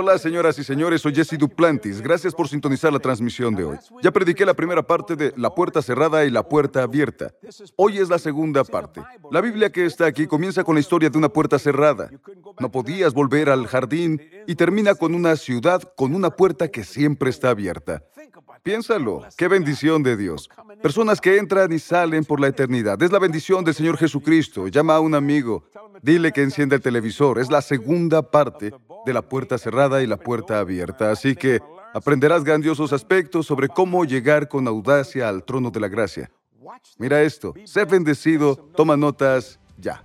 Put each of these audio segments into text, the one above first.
Hola, señoras y señores, soy Jesse Duplantis. Gracias por sintonizar la transmisión de hoy. Ya prediqué la primera parte de La puerta cerrada y la puerta abierta. Hoy es la segunda parte. La Biblia que está aquí comienza con la historia de una puerta cerrada. No podías volver al jardín y termina con una ciudad con una puerta que siempre está abierta. Piénsalo, qué bendición de Dios. Personas que entran y salen por la eternidad. Es la bendición del Señor Jesucristo. Llama a un amigo, dile que encienda el televisor. Es la segunda parte de la puerta cerrada y la puerta abierta. Así que aprenderás grandiosos aspectos sobre cómo llegar con audacia al trono de la gracia. Mira esto, sé bendecido, toma notas ya.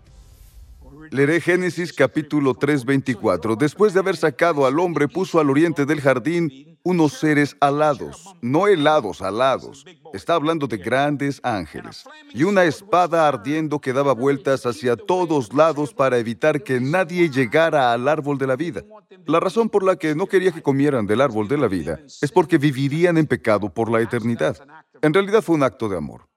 Leeré Génesis capítulo 3, 24. Después de haber sacado al hombre, puso al oriente del jardín unos seres alados, no helados, alados. Está hablando de grandes ángeles. Y una espada ardiendo que daba vueltas hacia todos lados para evitar que nadie llegara al árbol de la vida. La razón por la que no quería que comieran del árbol de la vida es porque vivirían en pecado por la eternidad. En realidad fue un acto de amor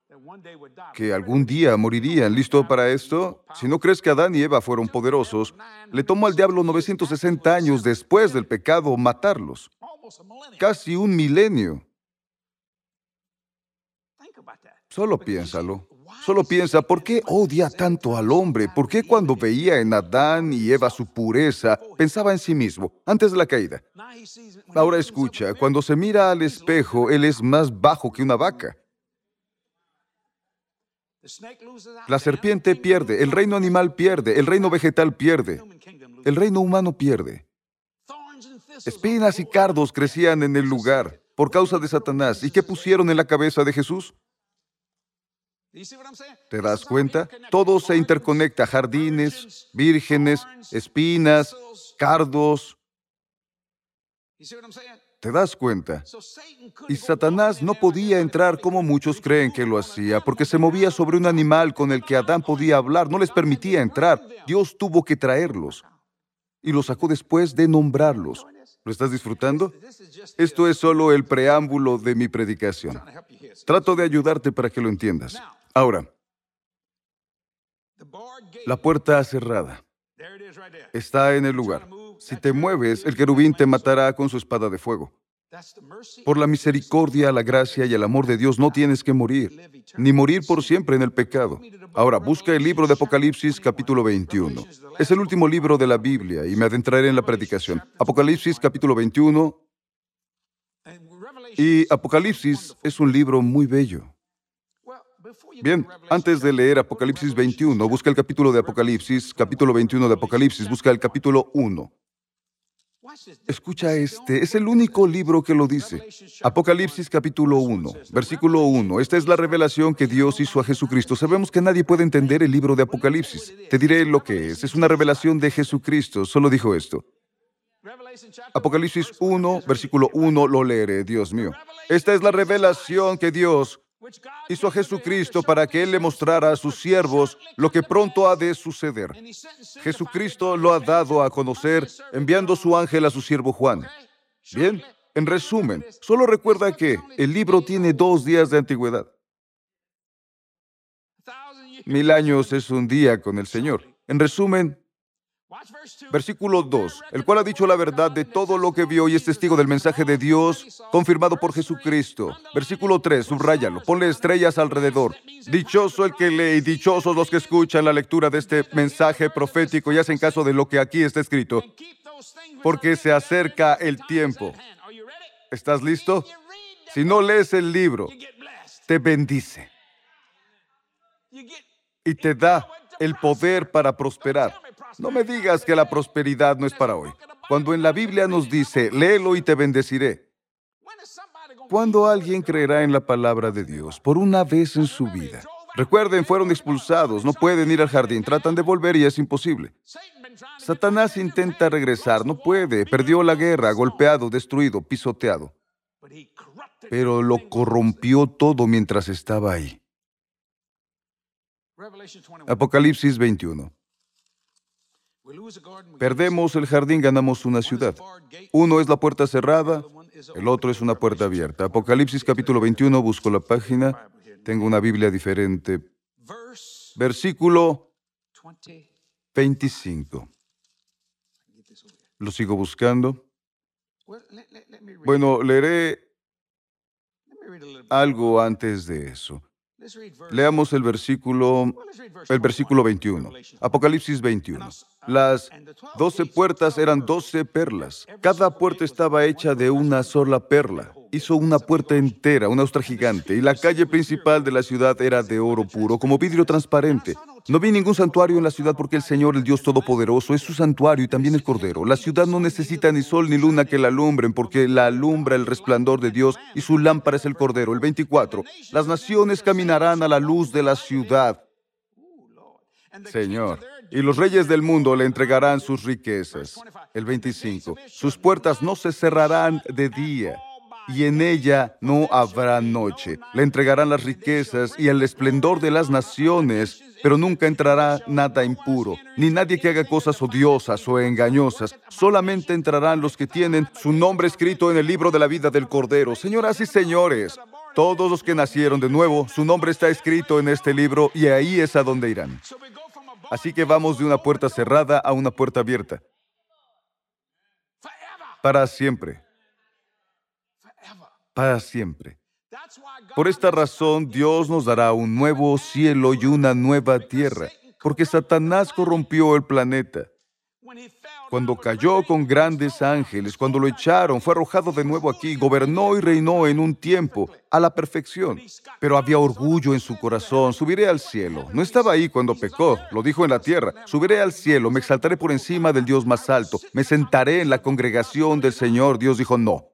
que algún día morirían. ¿Listo para esto? Si no crees que Adán y Eva fueron poderosos, le tomó al diablo 960 años después del pecado matarlos. Casi un milenio. Solo piénsalo. Solo piensa, ¿por qué odia tanto al hombre? ¿Por qué cuando veía en Adán y Eva su pureza, pensaba en sí mismo, antes de la caída? Ahora escucha, cuando se mira al espejo, él es más bajo que una vaca. La serpiente pierde, el reino animal pierde, el reino vegetal pierde, el reino humano pierde. Espinas y cardos crecían en el lugar por causa de Satanás. ¿Y qué pusieron en la cabeza de Jesús? ¿Te das cuenta? Todo se interconecta. Jardines, vírgenes, espinas, cardos. ¿Te das cuenta? Y Satanás no podía entrar como muchos creen que lo hacía, porque se movía sobre un animal con el que Adán podía hablar, no les permitía entrar. Dios tuvo que traerlos. Y los sacó después de nombrarlos. ¿Lo estás disfrutando? Esto es solo el preámbulo de mi predicación. Trato de ayudarte para que lo entiendas. Ahora, la puerta cerrada está en el lugar. Si te mueves, el querubín te matará con su espada de fuego. Por la misericordia, la gracia y el amor de Dios no tienes que morir, ni morir por siempre en el pecado. Ahora, busca el libro de Apocalipsis capítulo 21. Es el último libro de la Biblia y me adentraré en la predicación. Apocalipsis capítulo 21. Y Apocalipsis es un libro muy bello. Bien, antes de leer Apocalipsis 21, busca el capítulo de Apocalipsis, capítulo 21 de Apocalipsis, busca el capítulo 1. Escucha este, es el único libro que lo dice. Apocalipsis capítulo 1, versículo 1. Esta es la revelación que Dios hizo a Jesucristo. Sabemos que nadie puede entender el libro de Apocalipsis. Te diré lo que es. Es una revelación de Jesucristo. Solo dijo esto. Apocalipsis 1, versículo 1, lo leeré, Dios mío. Esta es la revelación que Dios hizo a Jesucristo para que Él le mostrara a sus siervos lo que pronto ha de suceder. Jesucristo lo ha dado a conocer enviando su ángel a su siervo Juan. Bien, en resumen, solo recuerda que el libro tiene dos días de antigüedad. Mil años es un día con el Señor. En resumen, Versículo 2, el cual ha dicho la verdad de todo lo que vio y es testigo del mensaje de Dios confirmado por Jesucristo. Versículo 3, subráyalo, ponle estrellas alrededor. Dichoso el que lee y dichosos los que escuchan la lectura de este mensaje profético y hacen caso de lo que aquí está escrito, porque se acerca el tiempo. ¿Estás listo? Si no lees el libro, te bendice. Y te da el poder para prosperar. No me digas que la prosperidad no es para hoy. Cuando en la Biblia nos dice, léelo y te bendeciré. ¿Cuándo alguien creerá en la palabra de Dios? Por una vez en su vida. Recuerden, fueron expulsados, no pueden ir al jardín, tratan de volver y es imposible. Satanás intenta regresar, no puede, perdió la guerra, golpeado, destruido, pisoteado. Pero lo corrompió todo mientras estaba ahí. Apocalipsis 21. Perdemos el jardín, ganamos una ciudad. Uno es la puerta cerrada, el otro es una puerta abierta. Apocalipsis capítulo 21, busco la página, tengo una Biblia diferente. Versículo 25. Lo sigo buscando. Bueno, leeré algo antes de eso. Leamos el versículo, el versículo 21, Apocalipsis 21. Las doce puertas eran doce perlas. Cada puerta estaba hecha de una sola perla. Hizo una puerta entera, una ostra gigante, y la calle principal de la ciudad era de oro puro, como vidrio transparente. No vi ningún santuario en la ciudad porque el Señor, el Dios Todopoderoso, es su santuario y también el Cordero. La ciudad no necesita ni sol ni luna que la alumbren porque la alumbra el resplandor de Dios y su lámpara es el Cordero. El 24. Las naciones caminarán a la luz de la ciudad. Señor. Y los reyes del mundo le entregarán sus riquezas. El 25. Sus puertas no se cerrarán de día y en ella no habrá noche. Le entregarán las riquezas y el esplendor de las naciones pero nunca entrará nada impuro, ni nadie que haga cosas odiosas o engañosas. Solamente entrarán los que tienen su nombre escrito en el libro de la vida del Cordero. Señoras y señores, todos los que nacieron de nuevo, su nombre está escrito en este libro y ahí es a donde irán. Así que vamos de una puerta cerrada a una puerta abierta. Para siempre. Para siempre. Por esta razón Dios nos dará un nuevo cielo y una nueva tierra, porque Satanás corrompió el planeta. Cuando cayó con grandes ángeles, cuando lo echaron, fue arrojado de nuevo aquí, gobernó y reinó en un tiempo a la perfección. Pero había orgullo en su corazón, subiré al cielo. No estaba ahí cuando pecó, lo dijo en la tierra. Subiré al cielo, me exaltaré por encima del Dios más alto, me sentaré en la congregación del Señor. Dios dijo, no.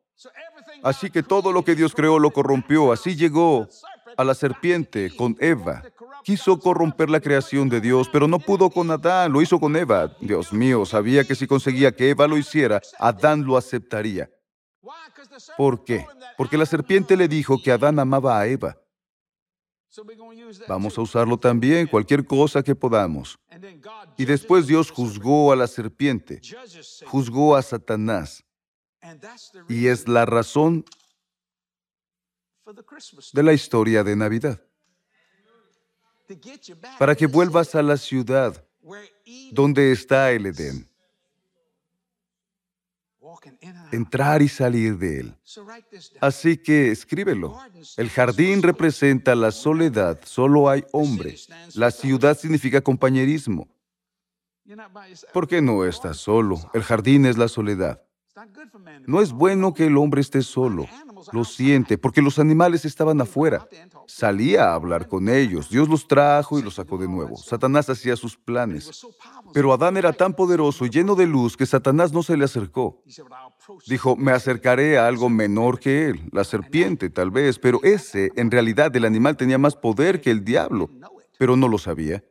Así que todo lo que Dios creó lo corrompió. Así llegó a la serpiente con Eva. Quiso corromper la creación de Dios, pero no pudo con Adán, lo hizo con Eva. Dios mío, sabía que si conseguía que Eva lo hiciera, Adán lo aceptaría. ¿Por qué? Porque la serpiente le dijo que Adán amaba a Eva. Vamos a usarlo también, cualquier cosa que podamos. Y después Dios juzgó a la serpiente, juzgó a Satanás. Y es la razón de la historia de Navidad. Para que vuelvas a la ciudad donde está el Edén. Entrar y salir de él. Así que escríbelo. El jardín representa la soledad, solo hay hombre. La ciudad significa compañerismo. ¿Por qué no estás solo? El jardín es la soledad. No es bueno que el hombre esté solo. Lo siente, porque los animales estaban afuera. Salía a hablar con ellos. Dios los trajo y los sacó de nuevo. Satanás hacía sus planes. Pero Adán era tan poderoso y lleno de luz que Satanás no se le acercó. Dijo, me acercaré a algo menor que él, la serpiente tal vez, pero ese, en realidad, el animal tenía más poder que el diablo, pero no lo sabía.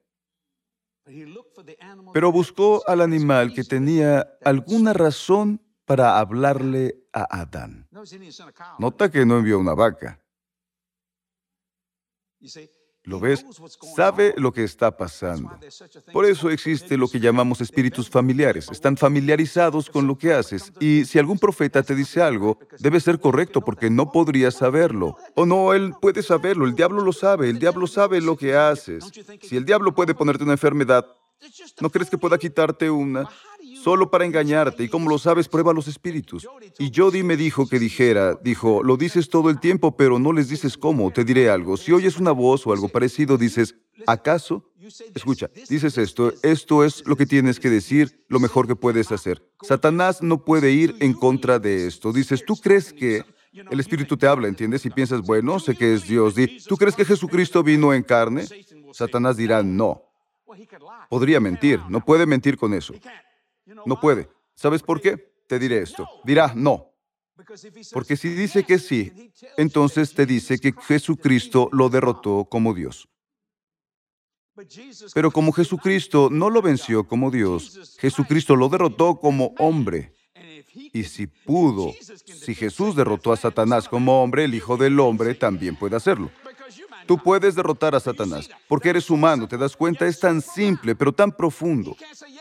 Pero buscó al animal que tenía alguna razón para hablarle a Adán. Nota que no envió una vaca. ¿Lo ves? Sabe lo que está pasando. Por eso existe lo que llamamos espíritus familiares. Están familiarizados con lo que haces. Y si algún profeta te dice algo, debe ser correcto porque no podría saberlo. O no, él puede saberlo. El diablo lo sabe. El diablo sabe lo que haces. Si el diablo puede ponerte una enfermedad, ¿no crees que pueda quitarte una? Solo para engañarte, y como lo sabes, prueba los espíritus. Y Jody me dijo que dijera, dijo, lo dices todo el tiempo, pero no les dices cómo, te diré algo. Si oyes una voz o algo parecido, dices, ¿acaso? Escucha, dices esto, esto es lo que tienes que decir, lo mejor que puedes hacer. Satanás no puede ir en contra de esto. Dices, ¿tú crees que el Espíritu te habla, entiendes? Y piensas, bueno, sé que es Dios. ¿Tú crees que Jesucristo vino en carne? Satanás dirá, no. Podría mentir, no puede mentir con eso. No puede. ¿Sabes por qué? Te diré esto. Dirá no. Porque si dice que sí, entonces te dice que Jesucristo lo derrotó como Dios. Pero como Jesucristo no lo venció como Dios, Jesucristo lo derrotó como hombre. Y si pudo, si Jesús derrotó a Satanás como hombre, el Hijo del Hombre también puede hacerlo. Tú puedes derrotar a Satanás, porque eres humano, ¿te das cuenta? Es tan simple, pero tan profundo.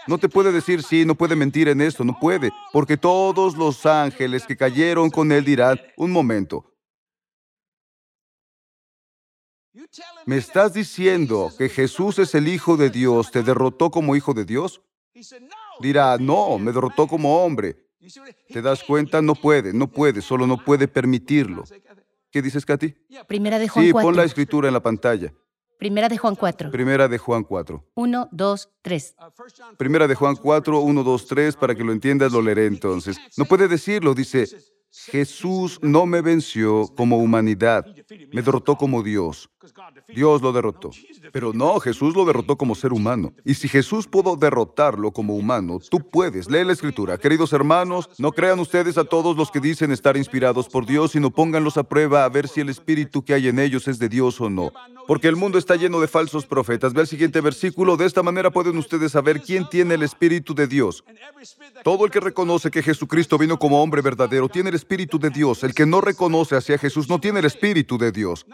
No te puede decir sí, no puede mentir en esto, no puede, porque todos los ángeles que cayeron con él dirán, un momento, ¿me estás diciendo que Jesús es el Hijo de Dios, te derrotó como Hijo de Dios? Dirá, no, me derrotó como hombre. ¿Te das cuenta? No puede, no puede, solo no puede permitirlo. ¿Qué dices, Katy? Primera de Juan Sí, 4. pon la escritura en la pantalla. Primera de Juan 4. Primera de Juan 4. 1, 2, 3. Primera de Juan 4, 1, 2, 3, para que lo entiendas, lo leeré entonces. No puede decirlo, dice, Jesús no me venció como humanidad, me derrotó como Dios. Dios lo derrotó. Pero no, Jesús lo derrotó como ser humano. Y si Jesús pudo derrotarlo como humano, tú puedes. Lee la escritura. Queridos hermanos, no crean ustedes a todos los que dicen estar inspirados por Dios, sino pónganlos a prueba a ver si el espíritu que hay en ellos es de Dios o no. Porque el mundo está lleno de falsos profetas. Ve el siguiente versículo. De esta manera pueden ustedes saber quién tiene el espíritu de Dios. Todo el que reconoce que Jesucristo vino como hombre verdadero tiene el Espíritu de Dios. El que no reconoce hacia Jesús no tiene el Espíritu de Dios.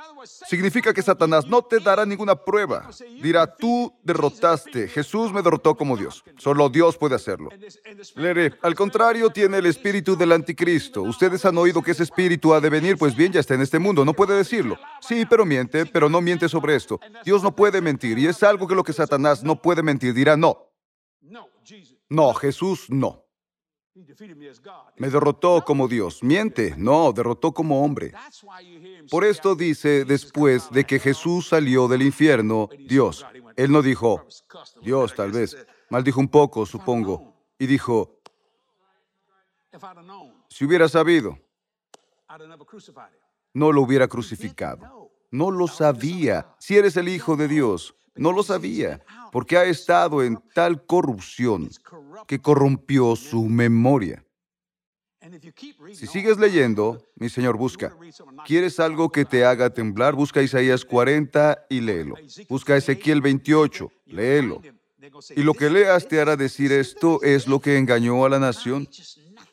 Significa que Satanás no te dará ninguna prueba. Dirá, tú derrotaste. Jesús me derrotó como Dios. Solo Dios puede hacerlo. Leeré. Al contrario, tiene el espíritu del anticristo. Ustedes han oído que ese espíritu ha de venir, pues bien, ya está en este mundo. No puede decirlo. Sí, pero miente, pero no miente sobre esto. Dios no puede mentir, y es algo que lo que Satanás no puede mentir. Dirá, no. No, Jesús no. Me derrotó como Dios. Miente. No, derrotó como hombre. Por esto dice después de que Jesús salió del infierno, Dios. Él no dijo, Dios tal vez. Maldijo un poco, supongo. Y dijo, si hubiera sabido, no lo hubiera crucificado. No lo sabía. Si eres el Hijo de Dios, no lo sabía, porque ha estado en tal corrupción que corrompió su memoria. Si sigues leyendo, mi Señor busca. ¿Quieres algo que te haga temblar? Busca Isaías 40 y léelo. Busca Ezequiel 28, léelo. Y lo que leas te hará decir esto es lo que engañó a la nación,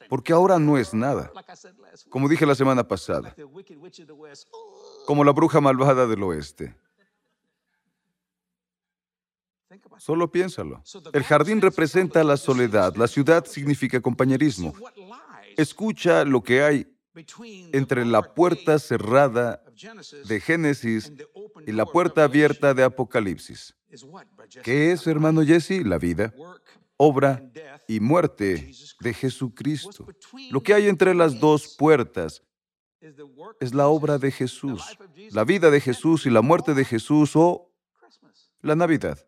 porque ahora no es nada. Como dije la semana pasada, como la bruja malvada del oeste. Solo piénsalo. El jardín representa la soledad, la ciudad significa compañerismo. Escucha lo que hay entre la puerta cerrada de Génesis y la puerta abierta de Apocalipsis. ¿Qué es, hermano Jesse? La vida, obra y muerte de Jesucristo. Lo que hay entre las dos puertas es la obra de Jesús, la vida de Jesús y la muerte de Jesús o la Navidad,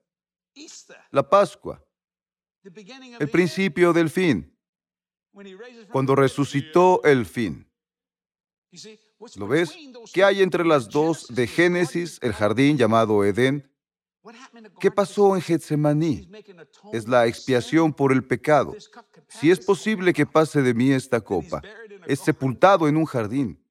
la Pascua, el principio del fin, cuando resucitó el fin. ¿Lo ves? ¿Qué hay entre las dos de Génesis, el jardín llamado Edén? ¿Qué pasó en Getsemaní? Es la expiación por el pecado. Si es posible que pase de mí esta copa, es sepultado en un jardín.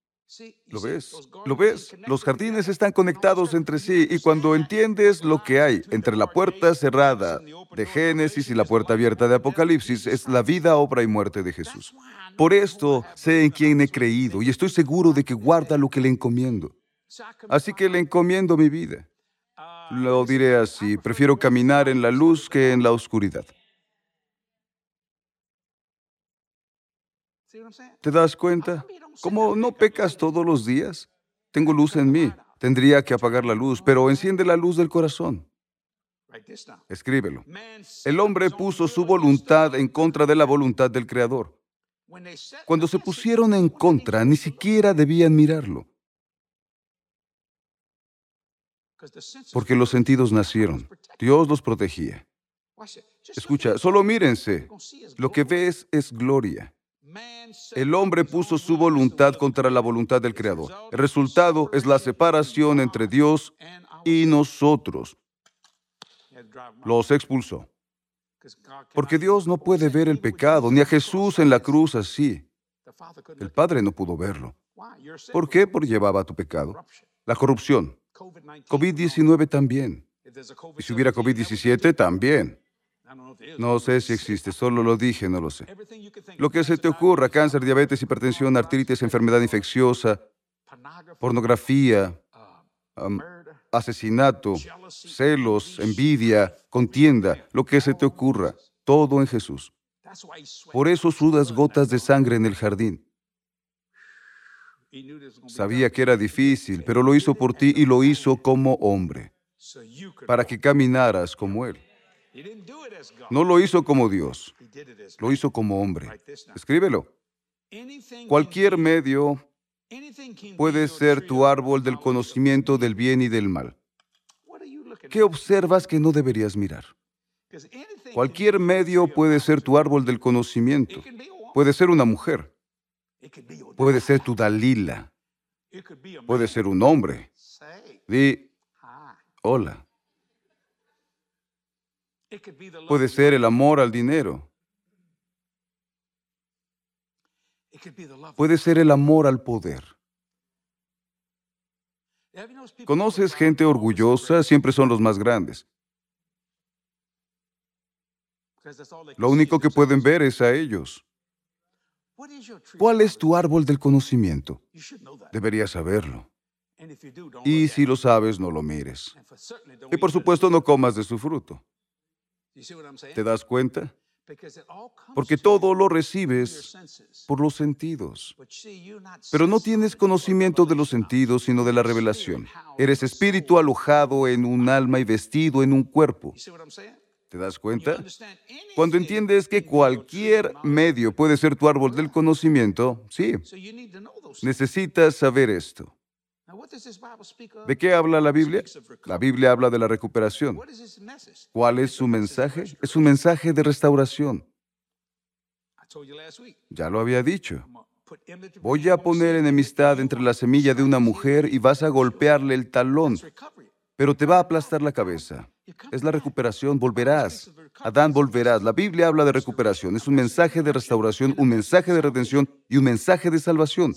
¿Lo ves? ¿Lo ves? Los jardines están conectados entre sí y cuando entiendes lo que hay entre la puerta cerrada de Génesis y la puerta abierta de Apocalipsis, es la vida, obra y muerte de Jesús. Por esto sé en quién he creído y estoy seguro de que guarda lo que le encomiendo. Así que le encomiendo mi vida. Lo diré así, prefiero caminar en la luz que en la oscuridad. ¿Te das cuenta? ¿Cómo no pecas todos los días? Tengo luz en mí. Tendría que apagar la luz, pero enciende la luz del corazón. Escríbelo. El hombre puso su voluntad en contra de la voluntad del Creador. Cuando se pusieron en contra, ni siquiera debían mirarlo. Porque los sentidos nacieron. Dios los protegía. Escucha, solo mírense. Lo que ves es gloria. El hombre puso su voluntad contra la voluntad del Creador. El resultado es la separación entre Dios y nosotros. Los expulsó. Porque Dios no puede ver el pecado, ni a Jesús en la cruz así. El Padre no pudo verlo. ¿Por qué? Porque llevaba tu pecado. La corrupción. COVID-19 también. Y si hubiera COVID-17, también. No sé si existe, solo lo dije, no lo sé. Lo que se te ocurra, cáncer, diabetes, hipertensión, artritis, enfermedad infecciosa, pornografía, asesinato, celos, envidia, contienda, lo que se te ocurra, todo en Jesús. Por eso sudas gotas de sangre en el jardín. Sabía que era difícil, pero lo hizo por ti y lo hizo como hombre, para que caminaras como Él. No lo hizo como Dios, Lo hizo como hombre. Escríbelo. Cualquier medio puede ser tu árbol del conocimiento del bien y del mal. ¿Qué observas que no deberías mirar? Cualquier medio puede ser tu árbol del conocimiento. Puede ser una mujer. Puede ser tu Dalila. Puede ser un hombre. Di, hola. Puede ser el amor al dinero. Puede ser el amor al poder. ¿Conoces gente orgullosa? Siempre son los más grandes. Lo único que pueden ver es a ellos. ¿Cuál es tu árbol del conocimiento? Deberías saberlo. Y si lo sabes, no lo mires. Y por supuesto, no comas de su fruto. ¿Te das cuenta? Porque todo lo recibes por los sentidos. Pero no tienes conocimiento de los sentidos, sino de la revelación. Eres espíritu alojado en un alma y vestido en un cuerpo. ¿Te das cuenta? Cuando entiendes que cualquier medio puede ser tu árbol del conocimiento, sí, necesitas saber esto. ¿De qué habla la Biblia? La Biblia habla de la recuperación. ¿Cuál es su mensaje? Es un mensaje de restauración. Ya lo había dicho. Voy a poner enemistad entre la semilla de una mujer y vas a golpearle el talón, pero te va a aplastar la cabeza. Es la recuperación, volverás. Adán, volverás. La Biblia habla de recuperación. Es un mensaje de restauración, un mensaje de redención y un mensaje de salvación.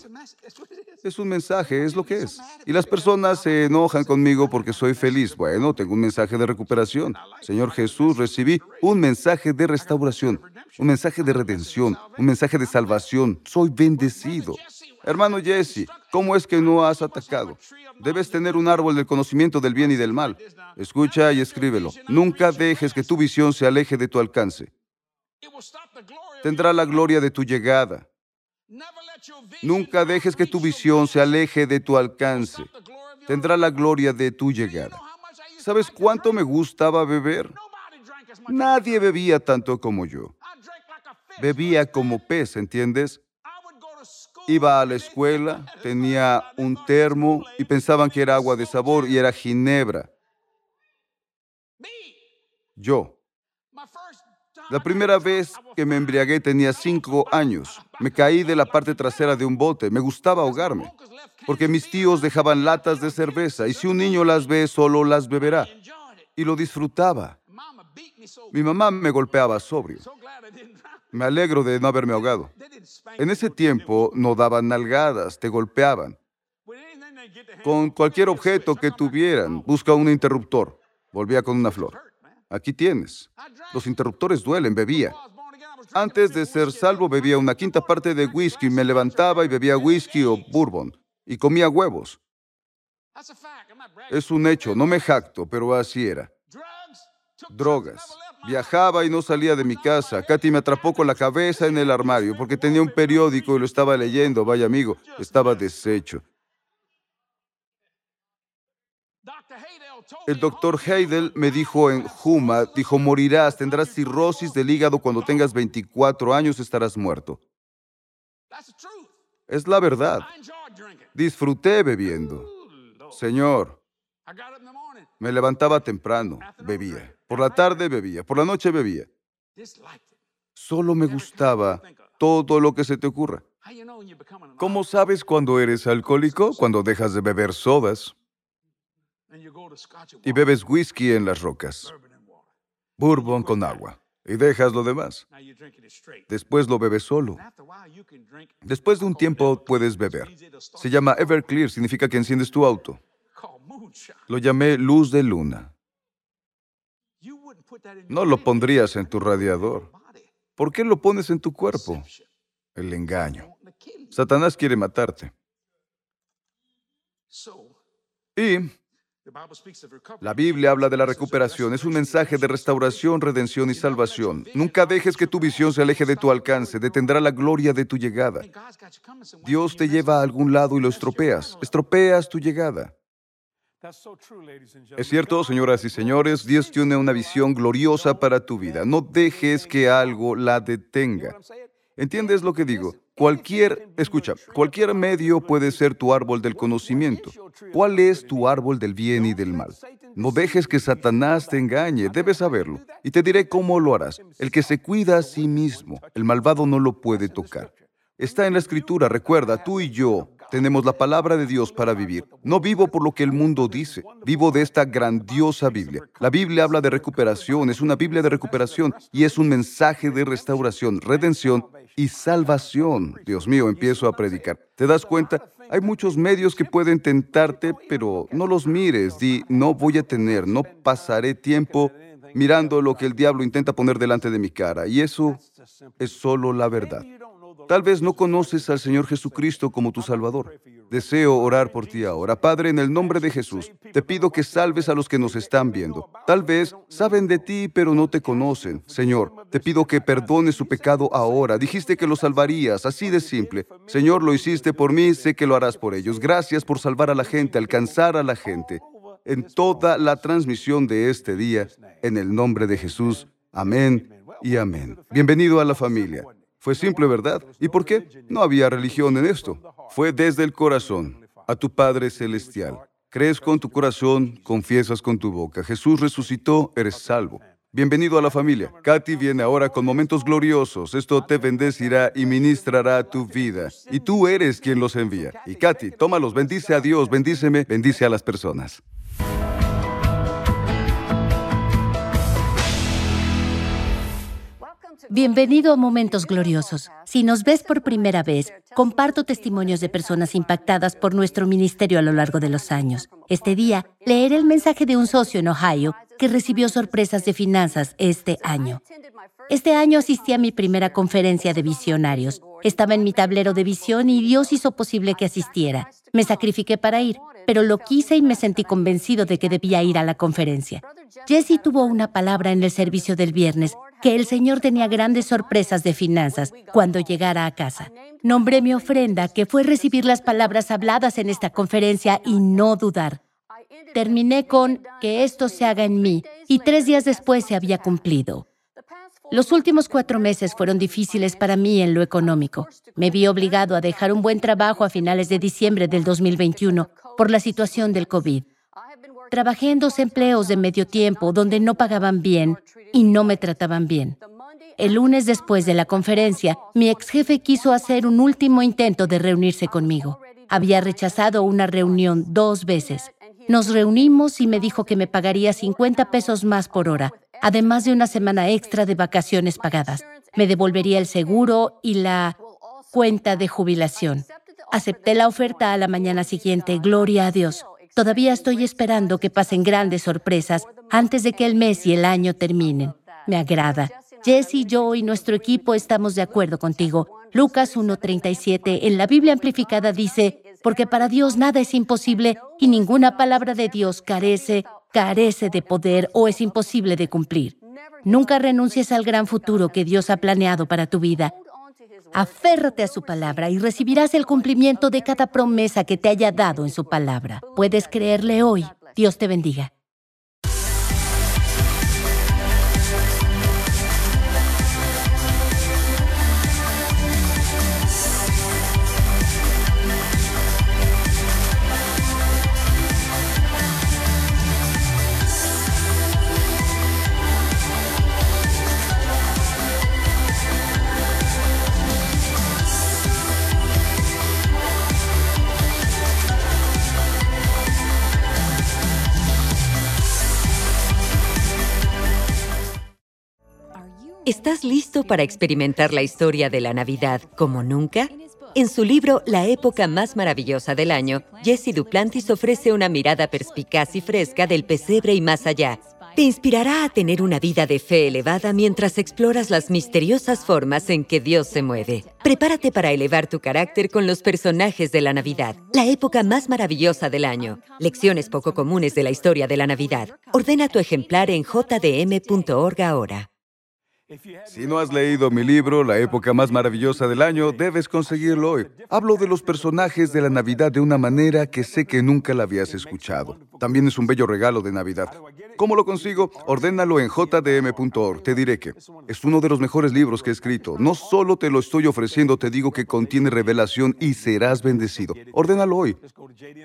Es un mensaje, es lo que es. Y las personas se enojan conmigo porque soy feliz. Bueno, tengo un mensaje de recuperación. Señor Jesús, recibí un mensaje de restauración, un mensaje de redención, un mensaje de salvación. Soy bendecido. Hermano Jesse, ¿cómo es que no has atacado? Debes tener un árbol del conocimiento del bien y del mal. Escucha y escríbelo. Nunca dejes que tu visión se aleje de tu alcance. Tendrá la gloria de tu llegada. Nunca dejes que tu visión se aleje de tu alcance. Tendrá la gloria de tu llegada. ¿Sabes cuánto me gustaba beber? Nadie bebía tanto como yo. Bebía como pez, ¿entiendes? Iba a la escuela, tenía un termo y pensaban que era agua de sabor y era ginebra. Yo. La primera vez que me embriagué tenía cinco años. Me caí de la parte trasera de un bote. Me gustaba ahogarme, porque mis tíos dejaban latas de cerveza y si un niño las ve, solo las beberá. Y lo disfrutaba. Mi mamá me golpeaba sobrio. Me alegro de no haberme ahogado. En ese tiempo no daban nalgadas, te golpeaban. Con cualquier objeto que tuvieran, busca un interruptor. Volvía con una flor. Aquí tienes. Los interruptores duelen, bebía. Antes de ser salvo bebía una quinta parte de whisky, me levantaba y bebía whisky o bourbon y comía huevos. Es un hecho, no me jacto, pero así era. Drogas. Viajaba y no salía de mi casa. Katy me atrapó con la cabeza en el armario porque tenía un periódico y lo estaba leyendo. Vaya amigo, estaba deshecho. El doctor Heidel me dijo en Juma, dijo, morirás, tendrás cirrosis del hígado cuando tengas 24 años, estarás muerto. Es la verdad. Disfruté bebiendo. Señor, me levantaba temprano, bebía. Por la tarde bebía, por la noche bebía. Solo me gustaba todo lo que se te ocurra. ¿Cómo sabes cuando eres alcohólico? Cuando dejas de beber sodas y bebes whisky en las rocas, bourbon con agua, y dejas lo demás. Después lo bebes solo. Después de un tiempo puedes beber. Se llama Everclear, significa que enciendes tu auto. Lo llamé luz de luna. No lo pondrías en tu radiador. ¿Por qué lo pones en tu cuerpo? El engaño. Satanás quiere matarte. Y la Biblia habla de la recuperación. Es un mensaje de restauración, redención y salvación. Nunca dejes que tu visión se aleje de tu alcance. Detendrá la gloria de tu llegada. Dios te lleva a algún lado y lo estropeas. Estropeas tu llegada. Es cierto, señoras y señores, Dios tiene una visión gloriosa para tu vida. No dejes que algo la detenga. ¿Entiendes lo que digo? Cualquier, escucha, cualquier medio puede ser tu árbol del conocimiento. ¿Cuál es tu árbol del bien y del mal? No dejes que Satanás te engañe, debes saberlo. Y te diré cómo lo harás. El que se cuida a sí mismo, el malvado no lo puede tocar. Está en la escritura, recuerda, tú y yo tenemos la palabra de Dios para vivir. No vivo por lo que el mundo dice, vivo de esta grandiosa Biblia. La Biblia habla de recuperación, es una Biblia de recuperación y es un mensaje de restauración, redención y salvación. Dios mío, empiezo a predicar. ¿Te das cuenta? Hay muchos medios que pueden tentarte, pero no los mires. Di, no voy a tener, no pasaré tiempo mirando lo que el diablo intenta poner delante de mi cara. Y eso es solo la verdad. Tal vez no conoces al Señor Jesucristo como tu Salvador. Deseo orar por ti ahora. Padre, en el nombre de Jesús, te pido que salves a los que nos están viendo. Tal vez saben de ti, pero no te conocen. Señor, te pido que perdones su pecado ahora. Dijiste que lo salvarías, así de simple. Señor, lo hiciste por mí, sé que lo harás por ellos. Gracias por salvar a la gente, alcanzar a la gente. En toda la transmisión de este día, en el nombre de Jesús. Amén y amén. Bienvenido a la familia. Fue simple, ¿verdad? ¿Y por qué? No había religión en esto. Fue desde el corazón, a tu Padre Celestial. Crees con tu corazón, confiesas con tu boca. Jesús resucitó, eres salvo. Bienvenido a la familia. Katy viene ahora con momentos gloriosos. Esto te bendecirá y ministrará tu vida. Y tú eres quien los envía. Y Katy, tómalos, bendice a Dios, bendíceme, bendice a las personas. Bienvenido a Momentos Gloriosos. Si nos ves por primera vez, comparto testimonios de personas impactadas por nuestro ministerio a lo largo de los años. Este día leeré el mensaje de un socio en Ohio que recibió sorpresas de finanzas este año. Este año asistí a mi primera conferencia de visionarios. Estaba en mi tablero de visión y Dios hizo posible que asistiera. Me sacrifiqué para ir, pero lo quise y me sentí convencido de que debía ir a la conferencia. Jesse tuvo una palabra en el servicio del viernes que el Señor tenía grandes sorpresas de finanzas cuando llegara a casa. Nombré mi ofrenda, que fue recibir las palabras habladas en esta conferencia y no dudar. Terminé con que esto se haga en mí y tres días después se había cumplido. Los últimos cuatro meses fueron difíciles para mí en lo económico. Me vi obligado a dejar un buen trabajo a finales de diciembre del 2021 por la situación del COVID. Trabajé en dos empleos de medio tiempo donde no pagaban bien y no me trataban bien. El lunes después de la conferencia, mi ex jefe quiso hacer un último intento de reunirse conmigo. Había rechazado una reunión dos veces. Nos reunimos y me dijo que me pagaría 50 pesos más por hora, además de una semana extra de vacaciones pagadas. Me devolvería el seguro y la cuenta de jubilación. Acepté la oferta a la mañana siguiente, gloria a Dios. Todavía estoy esperando que pasen grandes sorpresas antes de que el mes y el año terminen. Me agrada. Jesse, yo y nuestro equipo estamos de acuerdo contigo. Lucas 1.37 en la Biblia amplificada dice, porque para Dios nada es imposible y ninguna palabra de Dios carece, carece de poder o es imposible de cumplir. Nunca renuncies al gran futuro que Dios ha planeado para tu vida. Aférrate a su palabra y recibirás el cumplimiento de cada promesa que te haya dado en su palabra. Puedes creerle hoy. Dios te bendiga. ¿Estás listo para experimentar la historia de la Navidad como nunca? En su libro La época más maravillosa del año, Jesse Duplantis ofrece una mirada perspicaz y fresca del pesebre y más allá. Te inspirará a tener una vida de fe elevada mientras exploras las misteriosas formas en que Dios se mueve. Prepárate para elevar tu carácter con los personajes de la Navidad, la época más maravillosa del año. Lecciones poco comunes de la historia de la Navidad. Ordena tu ejemplar en jdm.org ahora. Si no has leído mi libro, La época más maravillosa del año, debes conseguirlo hoy. Hablo de los personajes de la Navidad de una manera que sé que nunca la habías escuchado. También es un bello regalo de Navidad. ¿Cómo lo consigo? Ordénalo en jdm.org. Te diré que es uno de los mejores libros que he escrito. No solo te lo estoy ofreciendo, te digo que contiene revelación y serás bendecido. Ordénalo hoy.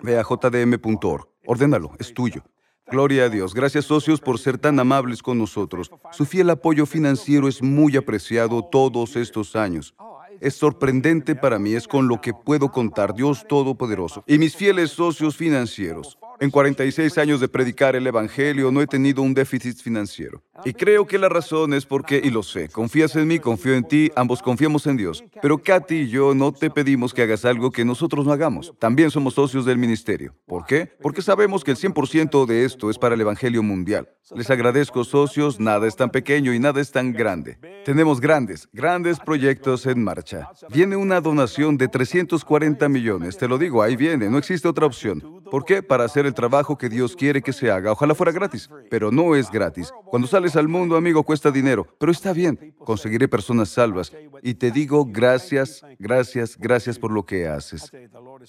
Ve a jdm.org. Ordénalo, es tuyo. Gloria a Dios. Gracias socios por ser tan amables con nosotros. Su fiel apoyo financiero es muy apreciado todos estos años. Es sorprendente para mí, es con lo que puedo contar Dios Todopoderoso y mis fieles socios financieros. En 46 años de predicar el Evangelio no he tenido un déficit financiero. Y creo que la razón es porque, y lo sé, confías en mí, confío en ti, ambos confiamos en Dios. Pero Katy y yo no te pedimos que hagas algo que nosotros no hagamos. También somos socios del ministerio. ¿Por qué? Porque sabemos que el 100% de esto es para el Evangelio mundial. Les agradezco, socios, nada es tan pequeño y nada es tan grande. Tenemos grandes, grandes proyectos en marcha. Viene una donación de 340 millones, te lo digo, ahí viene, no existe otra opción. ¿Por qué? Para hacer el trabajo que Dios quiere que se haga. Ojalá fuera gratis, pero no es gratis. Cuando sales al mundo, amigo, cuesta dinero, pero está bien. Conseguiré personas salvas. Y te digo gracias, gracias, gracias por lo que haces.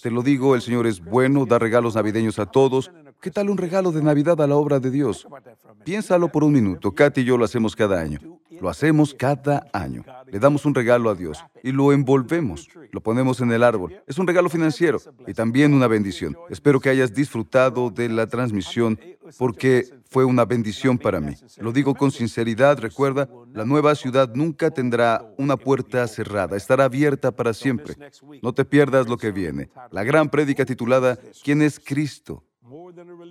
Te lo digo, el Señor es bueno, da regalos navideños a todos. ¿Qué tal un regalo de Navidad a la obra de Dios? Piénsalo por un minuto. Katy y yo lo hacemos cada año. Lo hacemos cada año. Le damos un regalo a Dios y lo envolvemos. Lo ponemos en el árbol. Es un regalo financiero y también una bendición. Espero que hayas disfrutado de la transmisión porque fue una bendición para mí. Lo digo con sinceridad. Recuerda, la nueva ciudad nunca tendrá una puerta cerrada. Estará abierta para siempre. No te pierdas lo que viene. La gran prédica titulada ¿Quién es Cristo?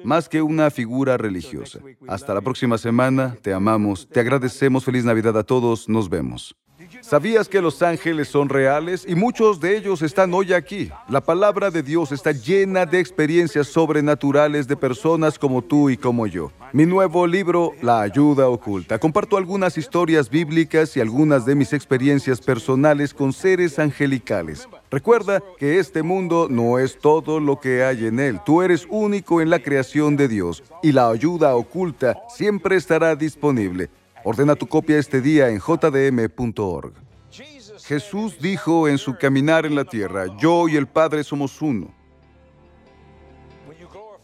Más que una figura religiosa. Hasta la próxima semana, te amamos, te agradecemos, feliz Navidad a todos, nos vemos. ¿Sabías que los ángeles son reales? Y muchos de ellos están hoy aquí. La palabra de Dios está llena de experiencias sobrenaturales de personas como tú y como yo. Mi nuevo libro, La Ayuda Oculta, comparto algunas historias bíblicas y algunas de mis experiencias personales con seres angelicales. Recuerda que este mundo no es todo lo que hay en él. Tú eres único en la creación de Dios y la ayuda oculta siempre estará disponible. Ordena tu copia este día en jdm.org. Jesús dijo en su caminar en la tierra, yo y el Padre somos uno.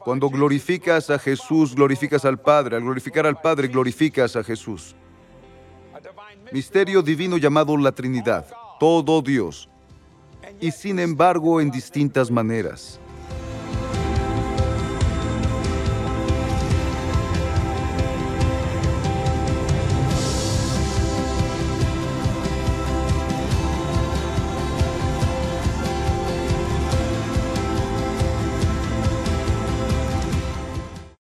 Cuando glorificas a Jesús, glorificas al Padre. Al glorificar al Padre, glorificas a Jesús. Misterio divino llamado la Trinidad, todo Dios, y sin embargo en distintas maneras.